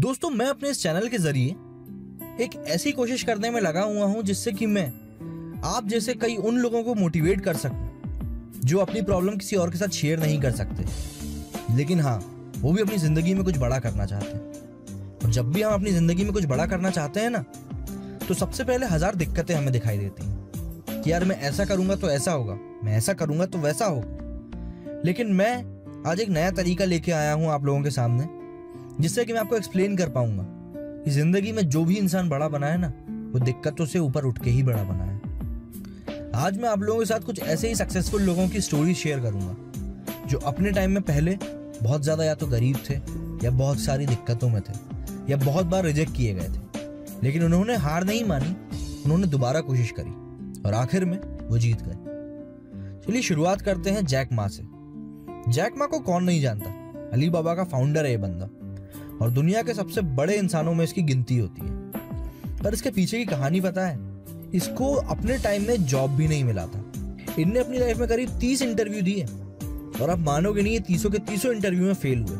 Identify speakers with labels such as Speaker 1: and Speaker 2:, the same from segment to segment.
Speaker 1: दोस्तों, मैं अपने इस चैनल के ज़रिए एक ऐसी कोशिश करने में लगा हुआ हूँ जिससे कि मैं आप जैसे कई उन लोगों को मोटिवेट कर सकूँ जो अपनी प्रॉब्लम किसी और के साथ शेयर नहीं कर सकते। लेकिन हाँ वो भी अपनी ज़िंदगी में कुछ बड़ा करना चाहते हैं। और जब भी हम अपनी ज़िंदगी में कुछ बड़ा करना चाहते हैं ना तो सबसे पहले हज़ार दिक्कतें हमें दिखाई देती हैं कि यार मैं ऐसा करूँगा तो ऐसा होगा, मैं ऐसा करूँगा तो वैसा होगा। लेकिन मैं आज एक नया तरीका लेके आया हूँ आप लोगों के सामने। जिससे कि मैं आपको एक्सप्लेन कर पाऊँगा कि ज़िंदगी में जो भी इंसान बड़ा बना है ना, वो दिक्कतों से ऊपर उठ के ही बड़ा बना है आज मैं आप लोगों के साथ कुछ ऐसे ही सक्सेसफुल लोगों की स्टोरी शेयर करूँगा, जो अपने टाइम में पहले बहुत ज़्यादा या तो गरीब थे, या बहुत सारी दिक्कतों में थे, या बहुत बार रिजेक्ट किए गए थे। लेकिन उन्होंने हार नहीं मानी, उन्होंने दोबारा कोशिश करी, और आखिर में वो जीत गए। चलिए शुरुआत करते हैं जैक माँ से। जैक माँ को कौन नहीं जानता? अली बाबा का फाउंडर है ये बंदा। और दुनिया के सबसे बड़े इंसानों में इसकी गिनती होती है। पर इसके पीछे की कहानी पता है? इसको अपने टाइम में जॉब भी नहीं मिला था। इनने अपनी लाइफ में करीब तीस इंटरव्यू दिए। और आप मानोगे नहीं, ये तीसों के तीसों इंटरव्यू में फेल हुए।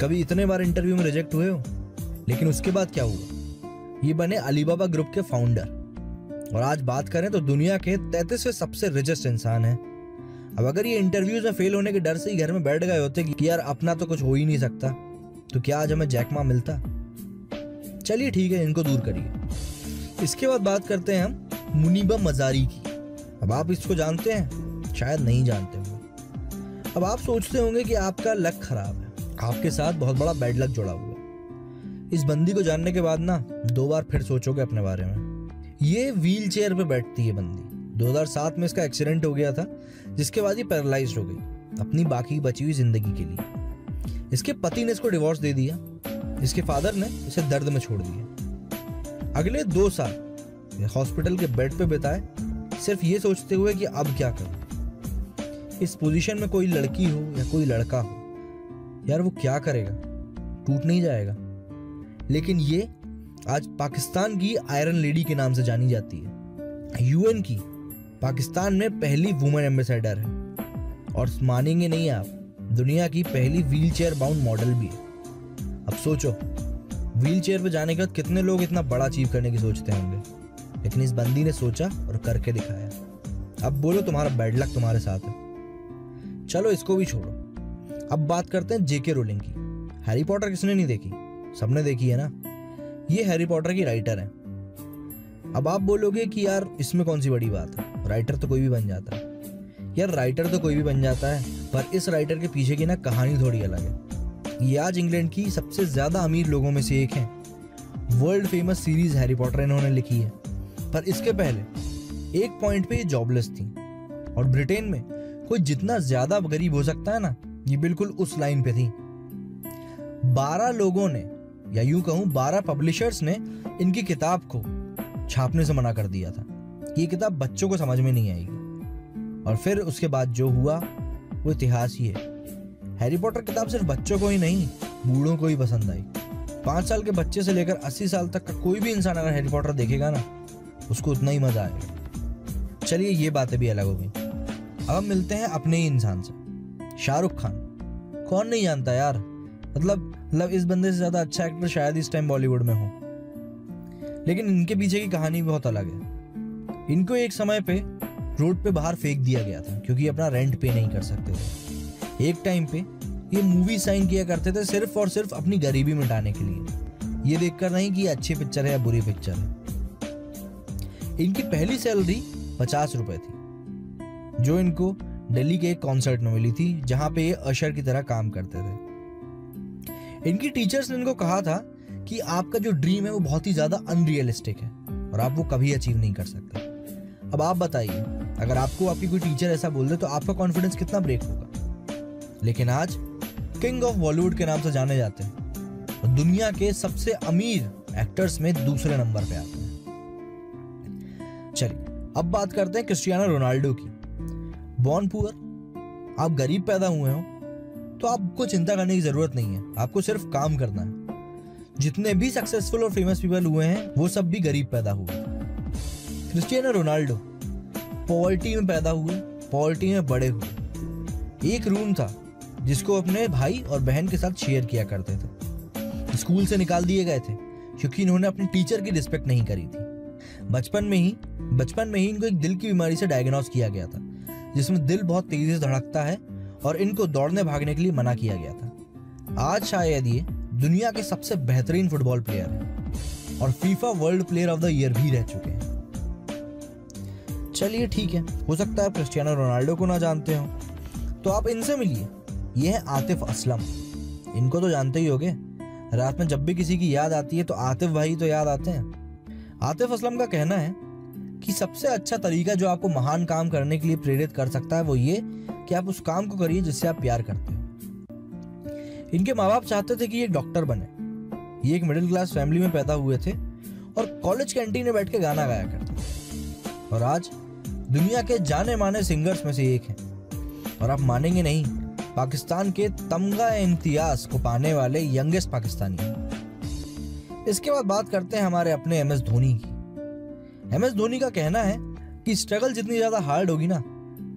Speaker 1: कभी इतने बार इंटरव्यू में रिजेक्ट हुए हो? लेकिन उसके बाद क्या हुआ? ये बने अलीबाबा ग्रुप के फाउंडर और आज बात करें तो दुनिया के तैतीसवें सबसे रिचेस्ट इंसान है। अब अगर ये इंटरव्यूज़ में फेल होने के डर से ही घर में बैठ गए होते कि यार अपना तो कुछ हो ही नहीं सकता। तो क्या आज हमें जैकमा मिलता? चलिए ठीक है, इनको दूर करिए। इसके बाद बात करते हैं हम मुनीबा मजारी की। अब आप इसको जानते हैं? शायद नहीं जानते होंगे। अब आप सोचते होंगे कि आपका लक खराब है। आपके साथ बहुत बड़ा बैड लक जुड़ा हुआ है। इस बंदी को जानने के बाद ना, दो बार फिर सोचोगे अपने बारे में। ये व्हील चेयर पर बैठती है बंदी। 2007 में इसका एक्सीडेंट हो गया था, जिसके बाद ये पैरालाइज हो गई, अपनी बाकी बची हुई ज़िंदगी के लिए। इसके पति ने इसको डिवोर्स दे दिया। इसके फादर ने इसे दर्द में छोड़ दिया। अगले दो साल हॉस्पिटल के बेड पे बिताए, सिर्फ़ ये सोचते हुए कि अब क्या करूँ? इस पोजीशन में कोई लड़की हो या कोई लड़का हो, यार वो क्या करेगा? टूट नहीं जाएगा। लेकिन ये आज पाकिस्तान की आयरन लेडी के नाम से जानी जाती है। यूएन की पाकिस्तान में पहली वुमेन एम्बेसडर है। और मानेंगे नहीं आप दुनिया की पहली व्हील चेयर बाउंड मॉडल भी है। अब सोचो व्हील चेयर पे जाने के बाद कितने लोग इतना बड़ा अचीव करने की सोचते होंगे? लेकिन इस बंदी ने सोचा और करके दिखाया। अब बोलो तुम्हारा बैड लक तुम्हारे साथ है। चलो इसको भी छोड़ो। अब बात करते हैं जेके रोलिंग की। हैरी पॉटर किसने नहीं देखी? सबने देखी है ना? ये हैरी पॉटर की राइटर है। अब आप बोलोगे कि यार इसमें कौन सी बड़ी बात है? राइटर तो कोई भी बन जाता। है यार राइटर तो कोई भी बन जाता है। पर इस राइटर के पीछे की ना कहानी थोड़ी अलग है। ये आज इंग्लैंड की सबसे ज़्यादा अमीर लोगों में से एक है। World famous series Harry Potter इन्होंने लिखी है। पर इसके पहले एक पॉइंट पे ये जॉबलेस थी। और ब्रिटेन में कोई जितना ज़्यादा गरीब हो सकता है ना, ये बिल्कुल उस लाइन पे थी। बारह लोगों ने, या यूँ कहूँ, बारह पब्लिशर्स ने इनकी किताब को छापने से मना कर दिया था। ये किताब बच्चों को समझ में नहीं आएगी। और फिर उसके बाद जो हुआ वो इतिहास ही है। हैरी पॉटर किताब सिर्फ़ बच्चों को ही नहीं, बूढ़ों को ही पसंद आई। पाँच साल के बच्चे से लेकर अस्सी साल तक का कोई भी इंसान अगर हैरी पॉटर देखेगा ना, उसको उतना ही मज़ा आएगा। चलिए, ये बातें भी अलग हो गई। अब हम मिलते हैं अपने ही इंसान से, शाहरुख खान। कौन नहीं जानता यार? मतलब मतलब इस बंदे से ज़्यादा अच्छा एक्टर शायद इस टाइम बॉलीवुड में हो। लेकिन इनके पीछे की कहानी बहुत अलग है। इनको एक समय पे रोड पे बाहर फेंक दिया गया था, क्योंकि अपना रेंट पे नहीं कर सकते थे। एक टाइम पे ये मूवी साइन किया करते थे सिर्फ़ और सिर्फ़ अपनी गरीबी मिटाने के लिए। ये देखकर नहीं कि अच्छी पिक्चर है या बुरी पिक्चर है। इनकी पहली सैलरी पचास रुपए थी, जो इनको दिल्ली के एक कॉन्सर्ट में मिली थी, जहाँ पे ये अशर की तरह काम करते थे। इनकी टीचर्स ने इनको कहा था कि आपका जो ड्रीम है वो बहुत ही ज़्यादा अनरियलिस्टिक है, और आप वो कभी अचीव नहीं कर सकते। अब आप बताइए अगर आपको आपकी कोई टीचर ऐसा बोल दे तो आपका कॉन्फिडेंस कितना ब्रेक होगा? लेकिन आज किंग ऑफ़ बॉलीवुड के नाम से जाने जाते हैं। दुनिया के सबसे अमीर एक्टर्स में दूसरे नंबर पे आते हैं। चलिए, अब बात करते हैं क्रिस्टियानो रोनाल्डो की। बॉर्न पुअर आप गरीब पैदा हुए हो तो आपको चिंता करने की ज़रूरत नहीं है। आपको सिर्फ़ काम करना है। जितने भी सक्सेसफुल और फ़ेमस पीपल हुए हैं, वो सब भी गरीब पैदा हुए क्रिस्टियानो रोनाल्डो पॉवर्टी में पैदा हुए पॉवर्टी में बड़े हुए। एक रूम था, जिसको अपने भाई और बहन के साथ शेयर किया करते थे। स्कूल से निकाल दिए गए थे, क्योंकि इन्होंने अपने टीचर की रिस्पेक्ट नहीं करी थी। बचपन में ही, बचपन में ही इनको एक दिल की बीमारी से डायग्नोस किया गया था, जिसमें दिल बहुत तेज़ी से धड़कता है और इनको दौड़ने भागने के लिए मना किया गया था। आज शायद ये दुनिया के सबसे बेहतरीन फुटबॉल प्लेयर हैं और FIFA world player of the year भी रह चुके हैं। चलिए ठीक है, हो सकता है आप क्रिस्टियानो रोनाल्डो को ना जानते हो। तो आप इनसे मिलिए। ये है आतिफ असलम। इनको तो जानते ही होगे। रात में जब भी किसी की याद आती है तो आतिफ भाई तो याद आते हैं। आतिफ असलम का कहना है कि सबसे अच्छा तरीका जो आपको महान काम करने के लिए प्रेरित कर सकता है वो ये कि आप उस काम को करिए जिससे आप प्यार करते हो। इनके माँ बाप चाहते थे कि ये डॉक्टर बने। ये एक मिडिल क्लास फैमिली में पैदा हुए थे और कॉलेज कैंटीन में बैठ के गाना गाया करते और आज दुनिया के जाने माने सिंगर्स में से एक हैं। और आप मानेंगे नहीं, पाकिस्तान के तमगा इम्तियाज़ को पाने वाले यंगेस्ट पाकिस्तानी इसके बाद बात करते हैं हमारे अपने एम एस धोनी की। एम एस धोनी का कहना है कि स्ट्रगल जितनी ज़्यादा हार्ड होगी ना,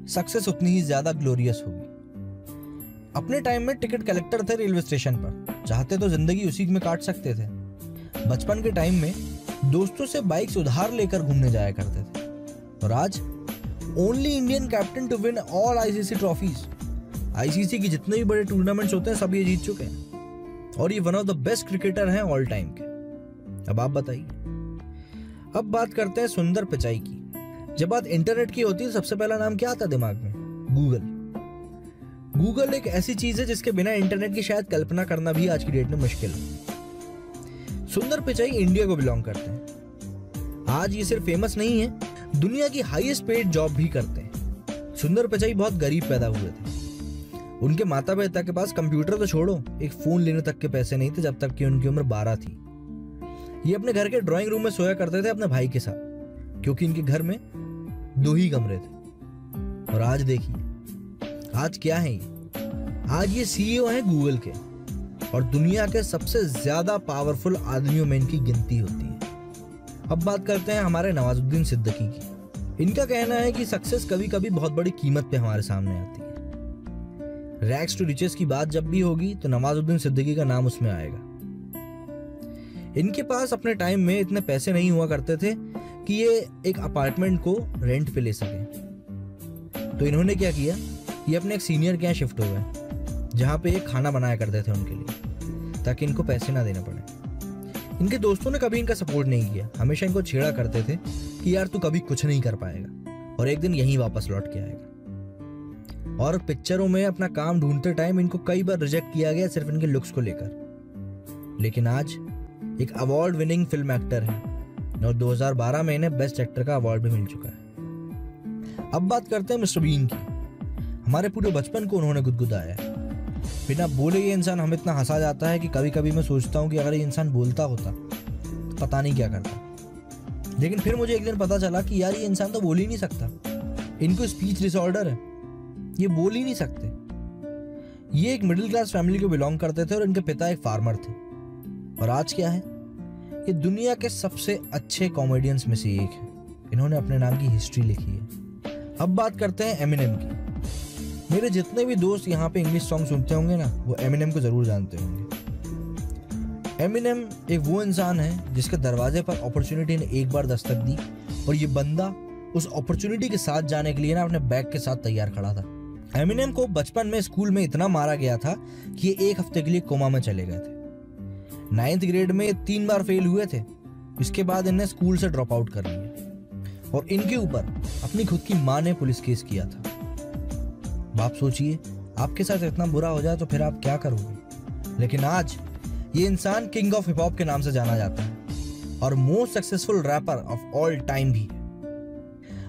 Speaker 1: सक्सेस उतनी ही ज़्यादा ग्लोरियस होगी। अपने टाइम में टिकट कलेक्टर थे रेलवे स्टेशन पर, चाहते तो ज़िंदगी उसी में काट सकते थे। बचपन के टाइम में दोस्तों से बाइक्स उधार लेकर घूमने जाया करते थे। और आज only Indian captain to win all ICC trophies ICC की जितने भी बड़े टूर्नामेंट्स होते हैं, सब ये जीत चुके हैं। और ये one of the best cricketer हैं ऑल टाइम के। अब आप बताइए। अब बात करते हैं सुंदर पिचाई की। जब बात इंटरनेट की होती है, सबसे पहला नाम क्या आता दिमाग में? गूगल गूगल एक ऐसी चीज़ है जिसके बिना इंटरनेट की शायद कल्पना करना भी आज की डेट में मुश्किल है। सुंदर पिचाई इंडिया को बिलोंग करते हैं। आज ये सिर्फ़ फ़ेमस नहीं है दुनिया की हाईएस्ट पेड जॉब भी करते हैं। सुंदर पिचाई बहुत गरीब पैदा हुए थे। उनके माता पिता के पास कंप्यूटर तो छोड़ो, एक फ़ोन लेने तक के पैसे नहीं थे जब तक कि उनकी उम्र बारह थी। ये अपने घर के ड्राइंग रूम में सोया करते थे अपने भाई के साथ, क्योंकि इनके घर में दो ही कमरे थे। और आज देखिए, आज क्या है ये? आज ये सीईओ हैं गूगल के, और दुनिया के सबसे ज़्यादा पावरफुल आदमियों में इनकी गिनती होती है। अब बात करते हैं हमारे नवाजुद्दीन सिद्दीकी की। इनका कहना है कि सक्सेस कभी कभी बहुत बड़ी कीमत पे हमारे सामने आती है। रैक्स टू रिचेस की बात जब भी होगी तो नवाजुद्दीन सिद्दीकी का नाम उसमें आएगा। इनके पास अपने टाइम में इतने पैसे नहीं हुआ करते थे कि ये एक अपार्टमेंट को रेंट पे ले सके। तो इन्होंने क्या किया? ये अपने एक सीनियर के यहाँ शिफ्ट हो गए, जहाँ पे एक खाना बनाया करते थे उनके लिए, ताकि इनको पैसे ना देने पड़े। इनके दोस्तों ने कभी इनका सपोर्ट नहीं किया। हमेशा इनको छेड़ा करते थे कि यार तू कभी कुछ नहीं कर पाएगा और एक दिन यहीं वापस लौट के आएगा। और पिक्चरों में अपना काम ढूंढते टाइम इनको कई बार रिजेक्ट किया गया सिर्फ़ इनके लुक्स को लेकर। लेकिन आज एक अवार्ड विनिंग फ़िल्म एक्टर है और 2012 में इन्हें बेस्ट एक्टर का अवार्ड भी मिल चुका है। अब बात करते हैं मिस्टर बीन की। हमारे पूरे बचपन को उन्होंने गुदगुदाया है। बिना बोले ये इंसान हमें इतना हंसा जाता है कि कभी कभी मैं सोचता हूँ कि अगर ये इंसान बोलता होता तो पता नहीं क्या करता। लेकिन फिर मुझे एक दिन पता चला कि यार ये इंसान तो बोल ही नहीं सकता। इनको स्पीच डिसऑर्डर है। ये बोल ही नहीं सकते। ये एक मिडिल क्लास फैमिली को बिलोंग करते थे और इनके पिता एक फार्मर थे। और आज क्या है? ये दुनिया के सबसे अच्छे कॉमेडियंस में से एक है। इन्होंने अपने नाम की हिस्ट्री लिखी है। अब बात करते हैं एमिनेम की। मेरे जितने भी दोस्त यहाँ पे इंग्लिश सॉन्ग सुनते होंगे ना, वो एमिनेम को ज़रूर जानते होंगे। एमिनेम एक वो इंसान है जिसके दरवाजे पर अपॉर्चुनिटी ने एक बार दस्तक दी और ये बंदा उस अपॉर्चुनिटी के साथ जाने के लिए ना अपने बैग के साथ तैयार खड़ा था। एमिनेम को बचपन में स्कूल में इतना मारा गया था कि ये एक हफ़्ते के लिए कोमा में चले गए थे। नाइन्थ ग्रेड में तीन बार फेल हुए थे। इसके बाद इन्हें स्कूल से ड्रॉप आउट कर लिया और इनके ऊपर अपनी खुद की माँ ने पुलिस केस किया था। आप सोचिए, आपके साथ इतना बुरा हो जाए तो फिर आप क्या करोगे? लेकिन आज ये इंसान किंग ऑफ़ हिप हॉप के नाम से जाना जाता है और most successful rapper of all time भी है।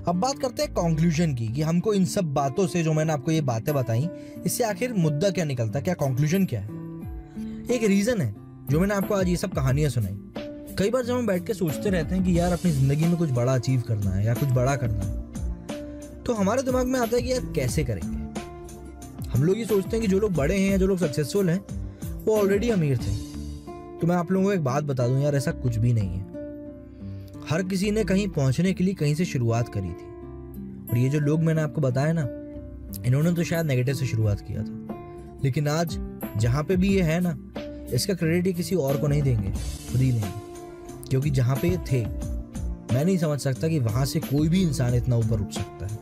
Speaker 1: अब बात करते हैं कॉन्क्लूजन की, कि हमको इन सब बातों से जो मैंने आपको ये बातें बताई, इससे आखिर मुद्दा क्या निकलता क्या कॉन्क्लूजन क्या है? एक रीजन है, जो मैंने आपको आज ये सब कहानियाँ सुनाई। कई बार जब हम बैठ के सोचते रहते हैं कि यार, अपनी ज़िंदगी में कुछ बड़ा अचीव करना है या कुछ बड़ा करना है तो हमारे दिमाग में आता है कि यार, कैसे करेंगे? हम लोग ये सोचते हैं कि जो लोग बड़े हैं या जो लोग सक्सेसफुल हैं, वो ऑलरेडी अमीर थे। तो मैं आप लोगों को एक बात बता दूँ, यार ऐसा कुछ भी नहीं है। हर किसी ने कहीं पहुँचने के लिए कहीं से शुरुआत करी थी। और ये जो लोग मैंने आपको बताया ना, इन्होंने तो शायद नेगेटिव से शुरुआत किया था। लेकिन आज जहाँ पे भी ये है ना, इसका क्रेडिट ये किसी और को नहीं देंगे, खुद ही नहीं। क्योंकि जहाँ पे ये थे, मैं नहीं समझ सकता कि वहाँ से कोई भी इंसान इतना ऊपर उठ सकता है।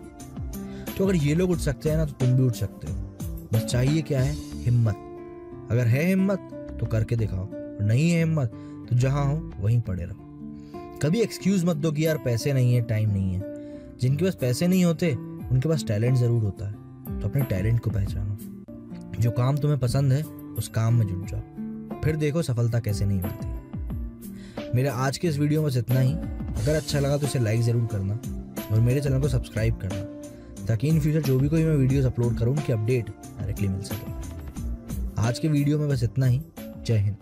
Speaker 1: तो अगर ये लोग उठ सकते हैं ना तो तुम भी उठ सकते हो। बस चाहिए क्या है? हिम्मत। अगर है हिम्मत तो करके दिखाओ। नहीं है हिम्मत तो जहाँ हो, वहीं पड़े रहो। कभी एक्सक्यूज मत दो कि यार पैसे नहीं है टाइम नहीं है। जिनके पास पैसे नहीं होते, उनके पास टैलेंट ज़रूर होता है। तो अपने टैलेंट को पहचानो। जो काम तुम्हें पसंद है, उस काम में जुट जाओ। फिर देखो सफलता कैसे नहीं मिलती। मेरा आज के इस वीडियो में बस इतना ही। अगर अच्छा लगा तो इसे लाइक ज़रूर करना। और मेरे चैनल को सब्सक्राइब करना। ताकि इन फ्यूचर जो भी कोई मैं वीडियोस अपलोड करूँ, उनकी अपडेट डायरेक्टली मिल सके। आज के वीडियो में बस इतना ही। जय हिंद।